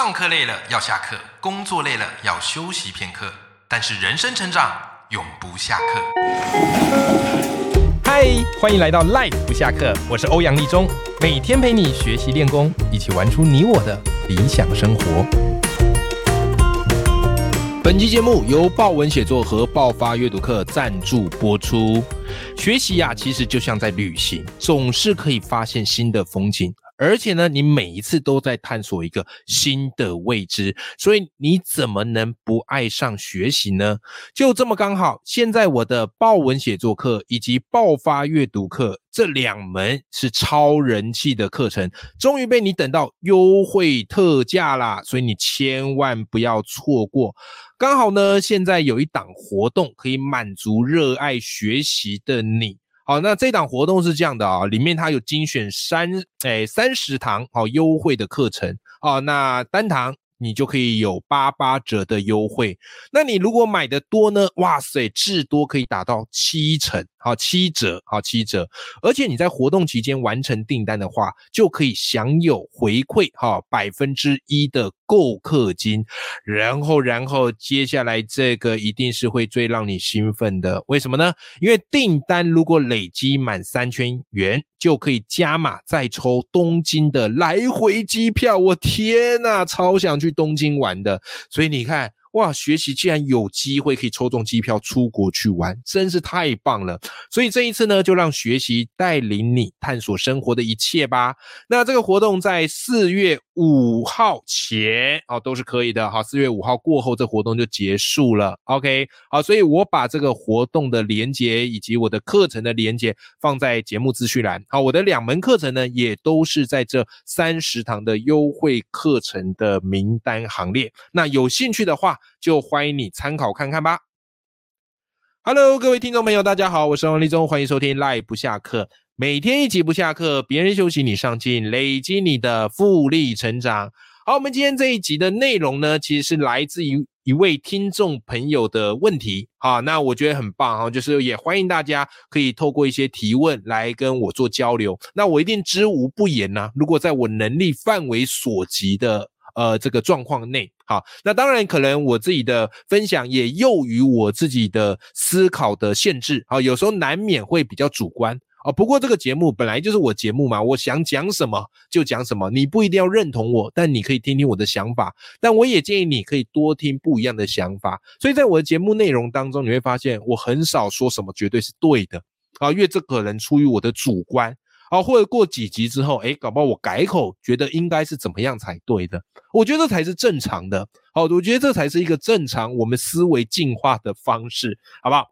上课累了要下课，工作累了要休息片刻，但是人生成长永不下课。嗨，欢迎来到 Life 不下课，我是欧阳立中，每天陪你学习练功，一起玩出你我的理想生活。本期节目由豹文写作和爆发阅读课赞助播出。学习呀，其实就像在旅行，总是可以发现新的风景。而且呢，你每一次都在探索一个新的未知，所以你怎么能不爱上学习呢？就这么刚好，现在我的报文写作课以及爆发阅读课这两门是超人气的课程，终于被你等到优惠特价啦！所以你千万不要错过。刚好呢，现在有一档活动可以满足热爱学习的你。好，那这档活动是这样的啊，里面它有精选三诶三十堂好优惠的课程啊，那单堂你就可以有八八折的优惠。那你如果买的多呢，哇塞，至多可以打到七成。好七折，好七折，而且你在活动期间完成订单的话，就可以享有回馈，哈，百分之一的购课金。然后，然后接下来这个一定是会最让你兴奋的，为什么呢？因为订单如果累积满三千元，就可以加码再抽东京的来回机票。我天呐，超想去东京玩的，所以你看。哇，学习竟然有机会可以抽中机票出国去玩，真是太棒了！所以这一次呢，就让学习带领你探索生活的一切吧。那这个活动在四月五号前哦都是可以的。好，四月五号过后，这活动就结束了。OK，好，所以我把这个活动的连接以及我的课程的连接放在节目资讯栏。好，我的两门课程呢，也都是在这三十堂的优惠课程的名单行列。那有兴趣的话，就欢迎你参考看看吧。Hello，各位听众朋友，大家好，我是王立忠，欢迎收听 Live 不下课，每天一集不下课，别人休息你上进，累积你的复利成长。好，我们今天这一集的内容呢，其实是来自于一位听众朋友的问题。好，那我觉得很棒哈，就是也欢迎大家可以透过一些提问来跟我做交流。那我一定知无不言呐，如果在我能力范围所及的。呃，这个状况内，好，那当然可能我自己的分享也囿于我自己的思考的限制，好，有时候难免会比较主观啊。不过这个节目本来就是我节目嘛，我想讲什么就讲什么，你不一定要认同我，但你可以听听我的想法。但我也建议你可以多听不一样的想法。所以在我的节目内容当中，你会发现我很少说什么绝对是对的啊，因为这可能出于我的主观。好，或者过几集之后，哎，搞不好我改口，觉得应该是怎么样才对的？我觉得这才是正常的。好，我觉得这才是一个正常我们思维进化的方式，好不好？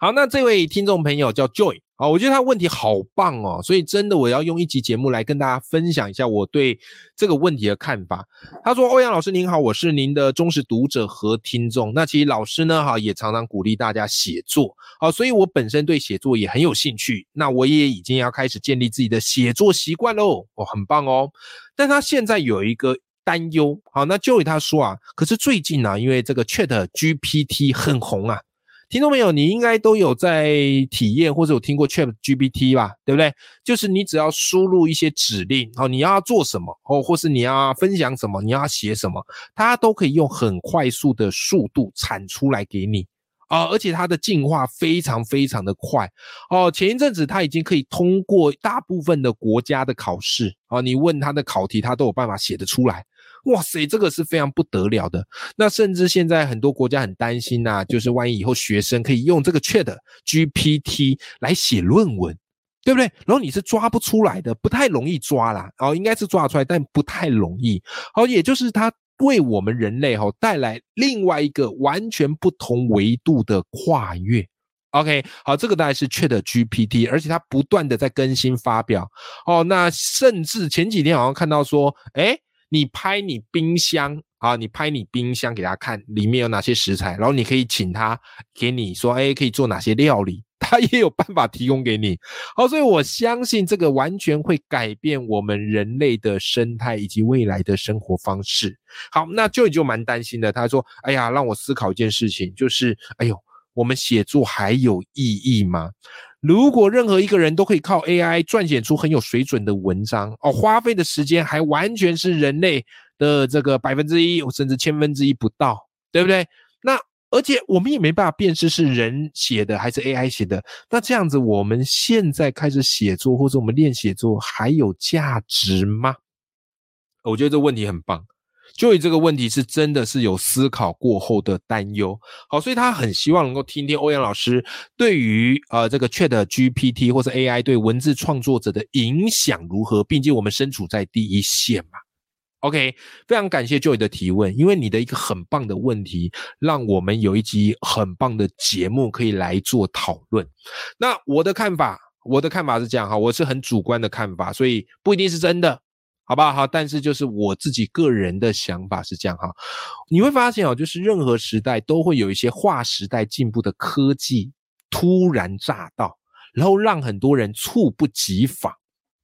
好，那这位听众朋友叫 Joy。啊，我觉得他问题好棒哦，所以真的我要用一集节目来跟大家分享一下我对这个问题的看法。他说：“欧阳老师您好，我是您的忠实读者和听众。那其实老师呢，哈也常常鼓励大家写作，好，所以我本身对写作也很有兴趣。那我也已经要开始建立自己的写作习惯喽，哦，很棒哦。但他现在有一个担忧，好，那就以他说啊，可是最近呢，因为这个 Chat GPT 很红啊。”听众朋友，你应该都有在体验或者有听过 Chat GPT 吧，对不对？就是你只要输入一些指令，哦，你要做什么，哦，或是你要分享什么，你要写什么，它都可以用很快速的速度产出来给你啊！而且它的进化非常非常的快哦。前一阵子它已经可以通过大部分的国家的考试啊，你问它的考题，它都有办法写得出来。哇塞，这个是非常不得了的。那甚至现在很多国家很担心呐，就是万一以后学生可以用这个 Chat GPT 来写论文，对不对？然后你是抓不出来的，不太容易抓啦。哦，应该是抓出来，但不太容易。好，也就是它为我们人类哈带来另外一个完全不同维度的跨越。OK，好，这个大概是 Chat GPT，而且它不断的在更新发表。哦，那甚至前几天好像看到说，哎。你拍你冰箱啊，你拍你冰箱给他看里面有哪些食材，然后你可以请他给你说，哎，可以做哪些料理，他也有办法提供给你。好，所以我相信这个完全会改变我们人类的生态以及未来的生活方式。好，那就就蛮担心的。他说，哎呀，让我思考一件事情，就是，哎呦，我们写作还有意义吗？如果任何一个人都可以靠 AI 撰写出很有水准的文章哦，花费的时间还完全是人类的这个百分之一，甚至千分之一不到，对不对？那而且我们也没办法辨识是人写的还是 AI 写的。那这样子，我们现在开始写作或者我们练写作还有价值吗？我觉得这问题很棒。就以这个问题是真的是有思考过后的担忧。好，所以他很希望能够听听欧阳老师对于呃这个 Chat GPT 或者 AI 对文字创作者的影响如何，并且我们身处在第一线嘛。OK，非常感谢 Joy 的提问，因为你的一个很棒的问题，让我们有一集很棒的节目可以来做讨论。那我的看法，我的看法是这样哈，我是很主观的看法，所以不一定是真的，好不好？好，但是就是我自己个人的想法是这样哈。你会发现哦，就是任何时代都会有一些划时代进步的科技突然炸到，然后让很多人猝不及防。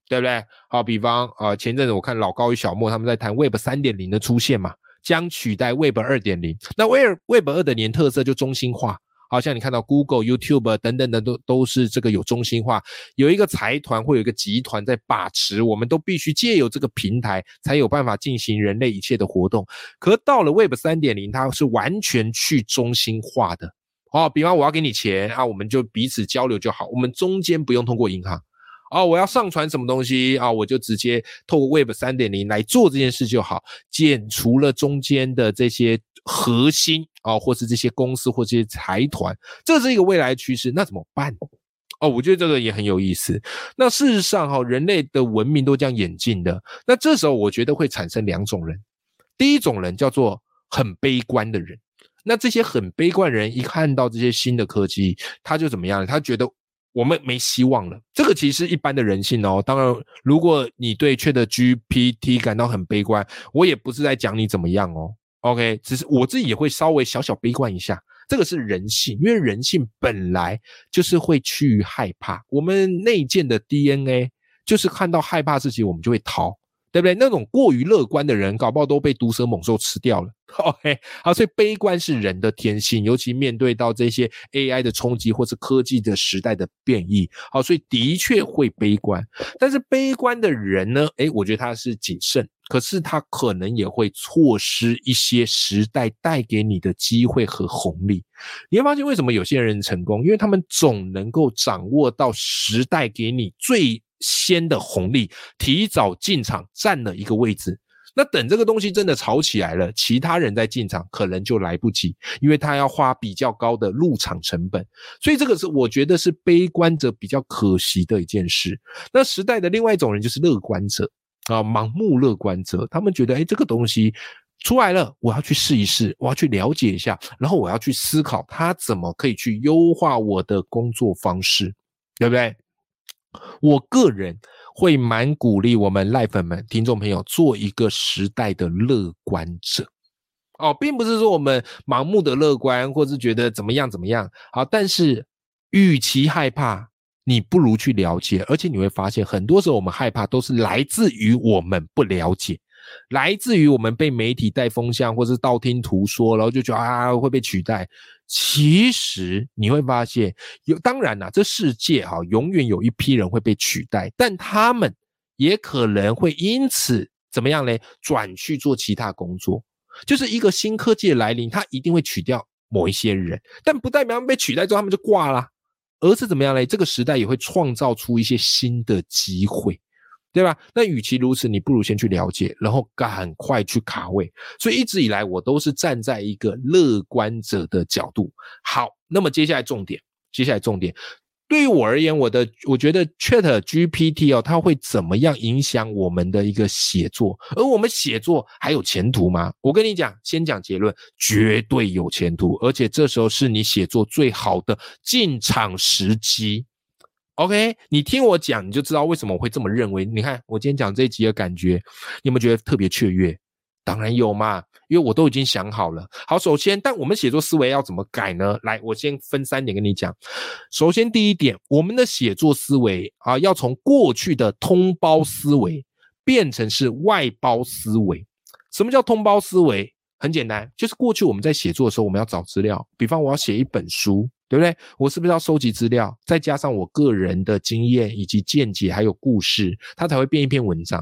对不对？好，比方啊，前阵子我看老高与小莫他们在谈 Web 三点零的出现嘛，将取代 Web 二点零。那 Web Web 二点零特色就中心化，好像你看到 Google、YouTube 等等等都都是这个有中心化，有一个财团或有一个集团在把持，我们都必须借由这个平台才有办法进行人类一切的活动。可到了 Web 三点零，它是完全去中心化的。哦，比方我要给你钱啊，我们就彼此交流就好，我们中间不用通过银行。哦，我要上传什么东西啊？我就直接透过 Web 三点零来做这件事就好，减除了中间的这些核心啊，或是这些公司或这些财团，这是一个未来趋势。那怎么办？哦，我觉得这个也很有意思。那事实上哈，人类的文明都这样演进的。那这时候我觉得会产生两种人，第一种人叫做很悲观的人。那这些很悲观人一看到这些新的科技，他就怎么样？他觉得。我们没希望了，这个其实一般的人性哦。当然，如果你对确的 GPT 感到很悲观，我也不是在讲你怎么样哦。OK，只是我自己也会稍微小小悲观一下，这个是人性，因为人性本来就是会趋于害怕，我们内建的 DNA 就是看到害怕自己，我们就会逃。对不对？那种过于乐观的人，搞不好都被毒蛇猛兽吃掉了。OK，好，所以悲观是人的天性，尤其面对到这些 AI 的冲击或是科技的时代的变异，好，所以的确会悲观。但是悲观的人呢？诶，我觉得他是谨慎，可是他可能也会错失一些时代带给你的机会和红利。你会发现，为什么有些人成功？因为他们总能够掌握到时代给你最。先的红利提早进场占了一个位置，那等这个东西真的炒起来了，其他人在进场可能就来不及，因为他要花比较高的入场成本。所以这个是我觉得是悲观者比较可惜的一件事。那时代的另外一种人就是乐观者啊，盲目乐观者，他们觉得哎，这个东西出来了，我要去试一试，我要去了解一下，然后我要去思考它怎么可以去优化我的工作方式，对不对？我个人会蛮鼓励我们赖粉们、听众朋友做一个时代的乐观者哦，并不是说我们盲目的乐观，或是觉得怎么样怎么样好。但是，与其害怕，你不如去了解。而且你会发现，很多时候我们害怕都是来自于我们不了解，来自于我们被媒体带风向，或是道听途说，然后就觉得啊会被取代。其实你会发现，有当然啦，这世界哈永远有一批人会被取代，但他们也可能会因此怎么样呢？转去做其他工作。就是一个新科技的来临，它一定会取掉某一些人，但不代表他们被取代之后他们就挂了，而是怎么样呢？这个时代也会创造出一些新的机会。对吧？那与其如此，你不如先去了解，然后赶快去卡位。所以一直以来，我都是站在一个乐观者的角度。好，那么接下来重点，接下来重点，对于我而言，我的我觉得 Chat GPT 哦，它会怎么样影响我们的一个写作？而我们写作还有前途吗？我跟你讲，先讲结论，绝对有前途，而且这时候是你写作最好的进场时机。OK，你听我讲，你就知道为什么我会这么认为。你看我今天讲这一集的感觉，你有没有觉得特别雀跃？当然有嘛，因为我都已经想好了。好，首先，但我们写作思维要怎么改呢？来，我先分三点跟你讲。首先，第一点，我们的写作思维啊，要从过去的通包思维变成是外包思维。什么叫通包思维？很简单，就是过去我们在写作的时候，我们要找资料，比方我要写一本书，对不对？我是不是要收集资料，再加上我个人的经验以及见解，还有故事，它才会变一篇文章。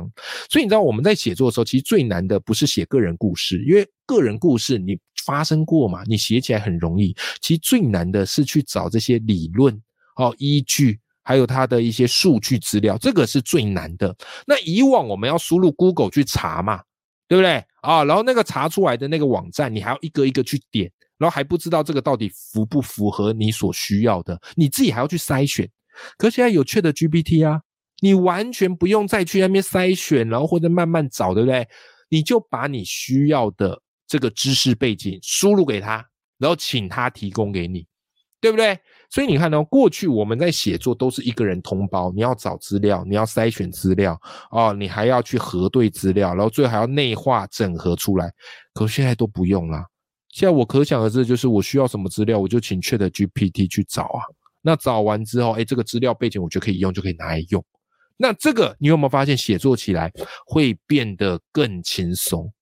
所以你知道我们在写作的时候，其实最难的不是写个人故事，因为个人故事你发生过嘛，你写起来很容易。其实最难的是去找这些理论哦依据。还有它的一些数据资料，这个是最难的。那以往我们要输入 Google 去查嘛，对不对啊？然后那个查出来的那个网站，你还要一个一个去点，然后还不知道这个到底符不符合你所需要的，你自己还要去筛选。可现在有 Chat GPT 啊，你完全不用再去那边筛选，然后或者慢慢找，对不对？你就把你需要的这个知识背景输入给他，然后请他提供给你，对不对？所以你看呢，过去我们在写作都是一个人通包，你要找资料，你要筛选资料，哦，你还要去核对资料，然后最后还要内化整合出来。可现在都不用了，现在我可想而知，就是我需要什么资料，我就请 Chat GPT 去找啊。那找完之后，哎，这个资料背景我就可以用，就可以拿来用。那这个你有没有发现，写作起来会变得更轻松？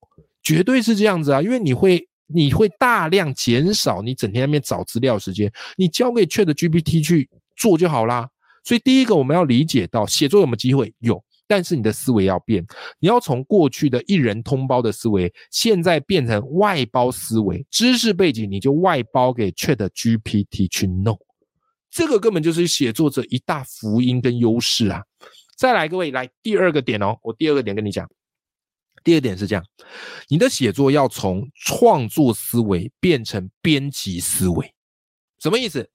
绝对是这样子啊，因为你会。你会大量减少你整天在那边找资料时间，你交给 Chat GPT 去做就好啦。所以第一个我们要理解到，写作有没有机会？有，但是你的思维要变，你要从过去的一人通包的思维，现在变成外包思维，知识背景你就外包给 Chat GPT 去弄，这个根本就是写作者一大福音跟优势啊！再来，各位来第二个点哦，我第二个点跟你讲。第二点是这样，你的写作要从创作思维变成编辑思维，什么意思？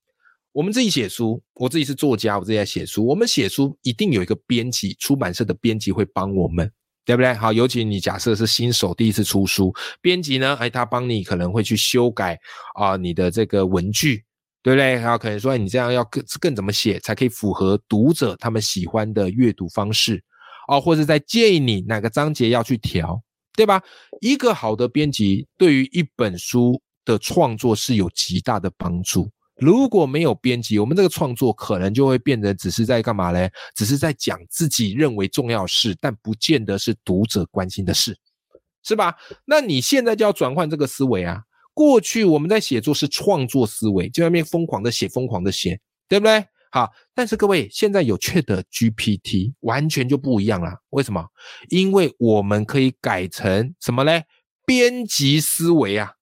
我们自己写书，我自己是作家，我自己在写书。我们写书一定有一个编辑，出版社的编辑会帮我们，对不对？好，尤其你假设是新手第一次出书，编辑呢，哎，他帮你可能会去修改啊你的这个文句，对不对？然后可能说你这样要更更怎么写才可以符合读者他们喜欢的阅读方式。哦，或者在建议你哪个章节要去调，对吧？一个好的编辑对于一本书的创作是有极大的帮助。如果没有编辑，我们这个创作可能就会变得只是在干嘛嘞？只是在讲自己认为重要事，但不见得是读者关心的事，是吧？那你现在就要转换这个思维啊！过去我们在写作是创作思维，就在那边疯狂的写，疯狂的写，对不对？好，但是各位现在有 Chat GPT，完全就不一样了。为什么？因为我们可以改成什么嘞？编辑思维啊，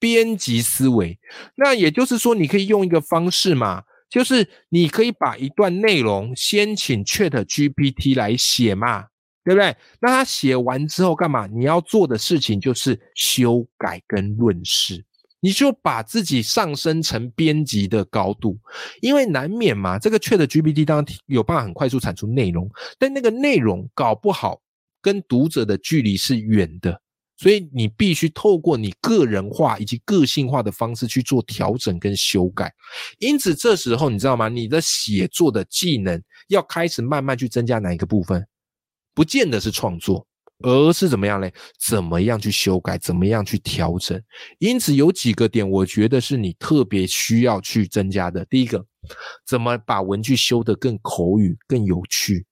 编辑思维。那也就是说，你可以用一个方式嘛，就是你可以把一段内容先请 Chat GPT 来写嘛，对不对？那他写完之后干嘛？你要做的事情就是修改跟论事。你就把自己上升成编辑的高度，因为难免嘛。这个 Chat GPT 当然有办法很快速产出内容，但那个内容搞不好跟读者的距离是远的，所以你必须透过你个人化以及个性化的方式去做调整跟修改。因此，这时候你知道吗？你的写作的技能要开始慢慢去增加哪一个部分？不见得是创作。而是怎么样嘞？怎么样去修改？怎么样去调整？因此有几个点，我觉得是你特别需要去增加的。第一个，怎么把文句修得更口语、更有趣？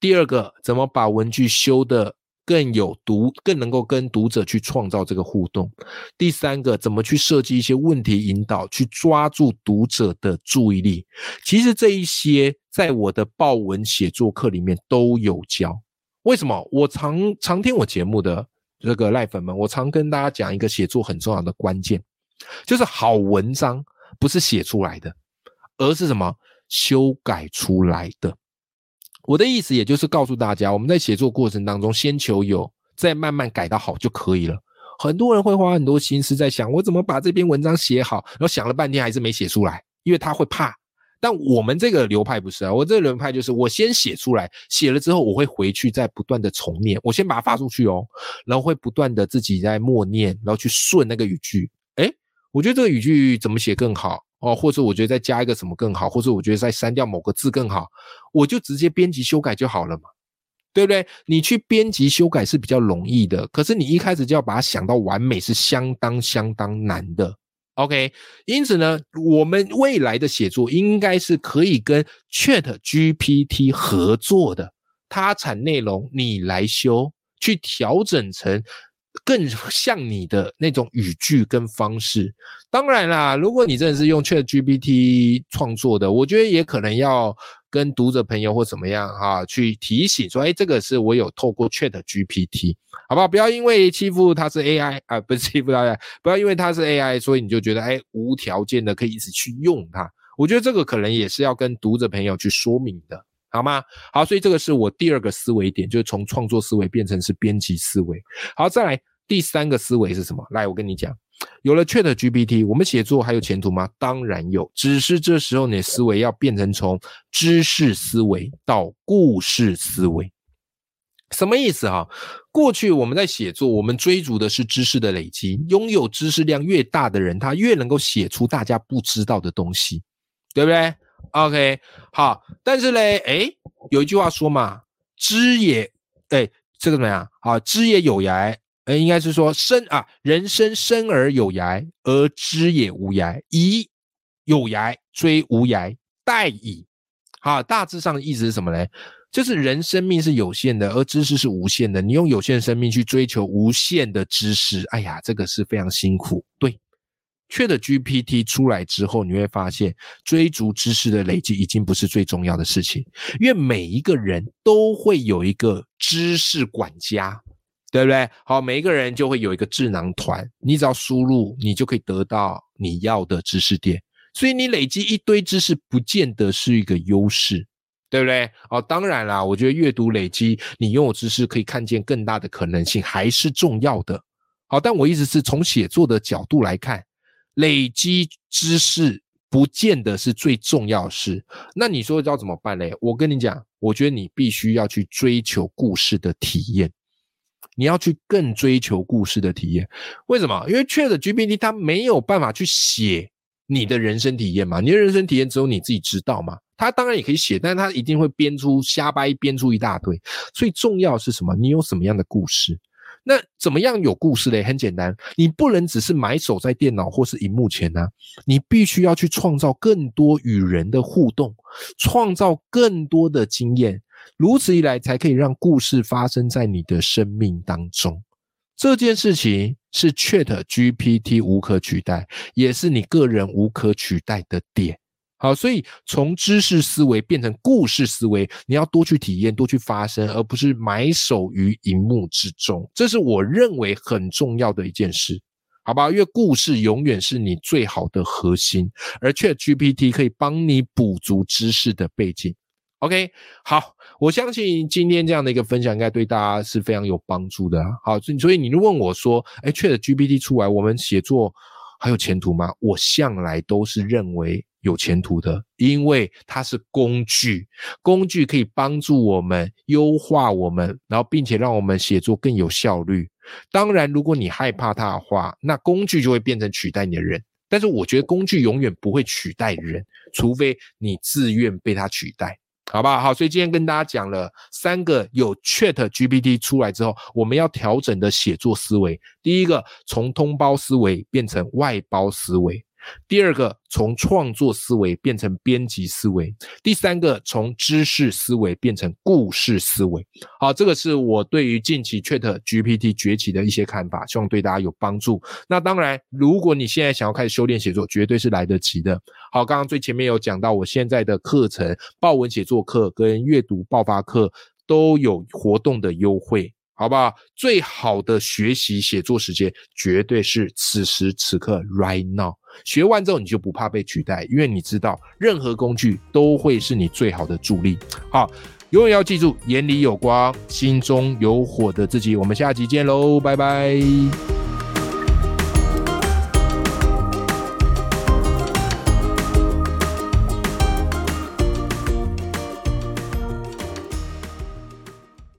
第二个，怎么把文句修得更有读、更能够跟读者去创造这个互动？第三个，怎么去设计一些问题引导，去抓住读者的注意力？其实这一些在我的报文写作课里面都有教。为什么我常常听我节目的这个赖粉们，我常跟大家讲一个写作很重要的关键，就是好文章不是写出来的，而是什么修改出来的。我的意思也就是告诉大家，我们在写作过程当中，先求有，再慢慢改到好就可以了。很多人会花很多心思在想，我怎么把这篇文章写好，然后想了半天还是没写出来，因为他会怕。但我们这个流派不是啊，我这个流派就是我先写出来，写了之后我会回去再不断的重念，我先把它发出去哦，然后会不断的自己在默念，然后去顺那个语句，哎，我觉得这个语句怎么写更好哦，或者我觉得再加一个什么更好，或者我觉得再删掉某个字更好，我就直接编辑修改就好了嘛，对不对？你去编辑修改是比较容易的，可是你一开始就要把它想到完美是相当相当难的。OK，因此呢，我们未来的写作应该是可以跟 Chat GPT 合作的，它产内容你来修，去调整成更像你的那种语句跟方式。当然啦，如果你真的是用 Chat GPT 创作的，我觉得也可能要跟读者朋友或怎么样哈，去提醒说，哎，这个是我有透过 Chat GPT，好不好？不要因为欺负它是 AI 啊，不是欺负它，不要因为它是 AI，所以你就觉得哎，无条件的可以一直去用它。我觉得这个可能也是要跟读者朋友去说明的。好吗？好，所以这个是我第二个思维点，就是从创作思维变成是编辑思维。好，再来第三个思维是什么？来，我跟你讲，有了 Chat GPT，我们写作还有前途吗？当然有，只是这时候你的思维要变成从知识思维到故事思维。什么意思哈？过去我们在写作，我们追逐的是知识的累积，拥有知识量越大的人，他越能够写出大家不知道的东西，对不对？OK，好，但是嘞，哎，有一句话说嘛，知也，哎，这个怎么样？好，知也有涯，哎，应该是说生啊，人生生而有涯，而知也无涯，以有涯追无涯，殆矣。好，大致上的意思是什么嘞？就是人生命是有限的，而知识是无限的。你用有限的生命去追求无限的知识，哎呀，这个是非常辛苦。对。确的 GPT 出来之后，你会发现追逐知识的累积已经不是最重要的事情，因为每一个人都会有一个知识管家，对不对？好，每一个人就会有一个智囊团，你只要输入，你就可以得到你要的知识点。所以你累积一堆知识，不见得是一个优势，对不对？哦，当然啦，我觉得阅读累积，你拥有知识可以看见更大的可能性，还是重要的。好，但我一直是从写作的角度来看。累积知识不见得是最重要事，那你说要怎么办嘞？我跟你讲，我觉得你必须要去追求故事的体验，你要去更追求故事的体验。为什么？因为 Chat GPT 它没有办法去写你的人生体验嘛，你的人生体验只有你自己知道嘛。它当然也可以写，但是它一定会编出瞎掰，编出一大堆。最重要是什么？你有什么样的故事？那怎么样有故事嘞？很简单，你不能只是埋首在电脑或是荧幕前呢，你必须要去创造更多与人的互动，创造更多的经验，如此一来才可以让故事发生在你的生命当中。这件事情是 Chat GPT 无可取代，也是你个人无可取代的点。好，所以从知识思维变成故事思维，你要多去体验，多去发生，而不是埋首于荧幕之中。这是我认为很重要的一件事，好吧？因为故事永远是你最好的核心，而 Chat GPT 可以帮你补足知识的背景。OK，好，我相信今天这样的一个分享应该对大家是非常有帮助的。好，所以所以你问我说，哎，Chat GPT 出来，我们写作还有前途吗？我向来都是认为。有前途的，因为它是工具，工具可以帮助我们优化我们，然后并且让我们写作更有效率。当然，如果你害怕它的话，那工具就会变成取代你的人。但是，我觉得工具永远不会取代人，除非你自愿被它取代，好不好？好，所以今天跟大家讲了三个有 Chat GPT 出来之后，我们要调整的写作思维。第一个，从通包思维变成外包思维。第二个，从创作思维变成编辑思维；第三个，从知识思维变成故事思维。好，这个是我对于近期 Chat GPT 崛起的一些看法，希望对大家有帮助。那当然，如果你现在想要开始修炼写作，绝对是来得及的。好，刚刚最前面有讲到，我现在的课程——报文写作课跟阅读爆发课都有活动的优惠。好不好？最好的学习写作时间绝对是此时此刻，right now。学完之后，你就不怕被取代，因为你知道，任何工具都会是你最好的助力。好，永远要记住，眼里有光，心中有火的自己。我们下集见喽，拜拜。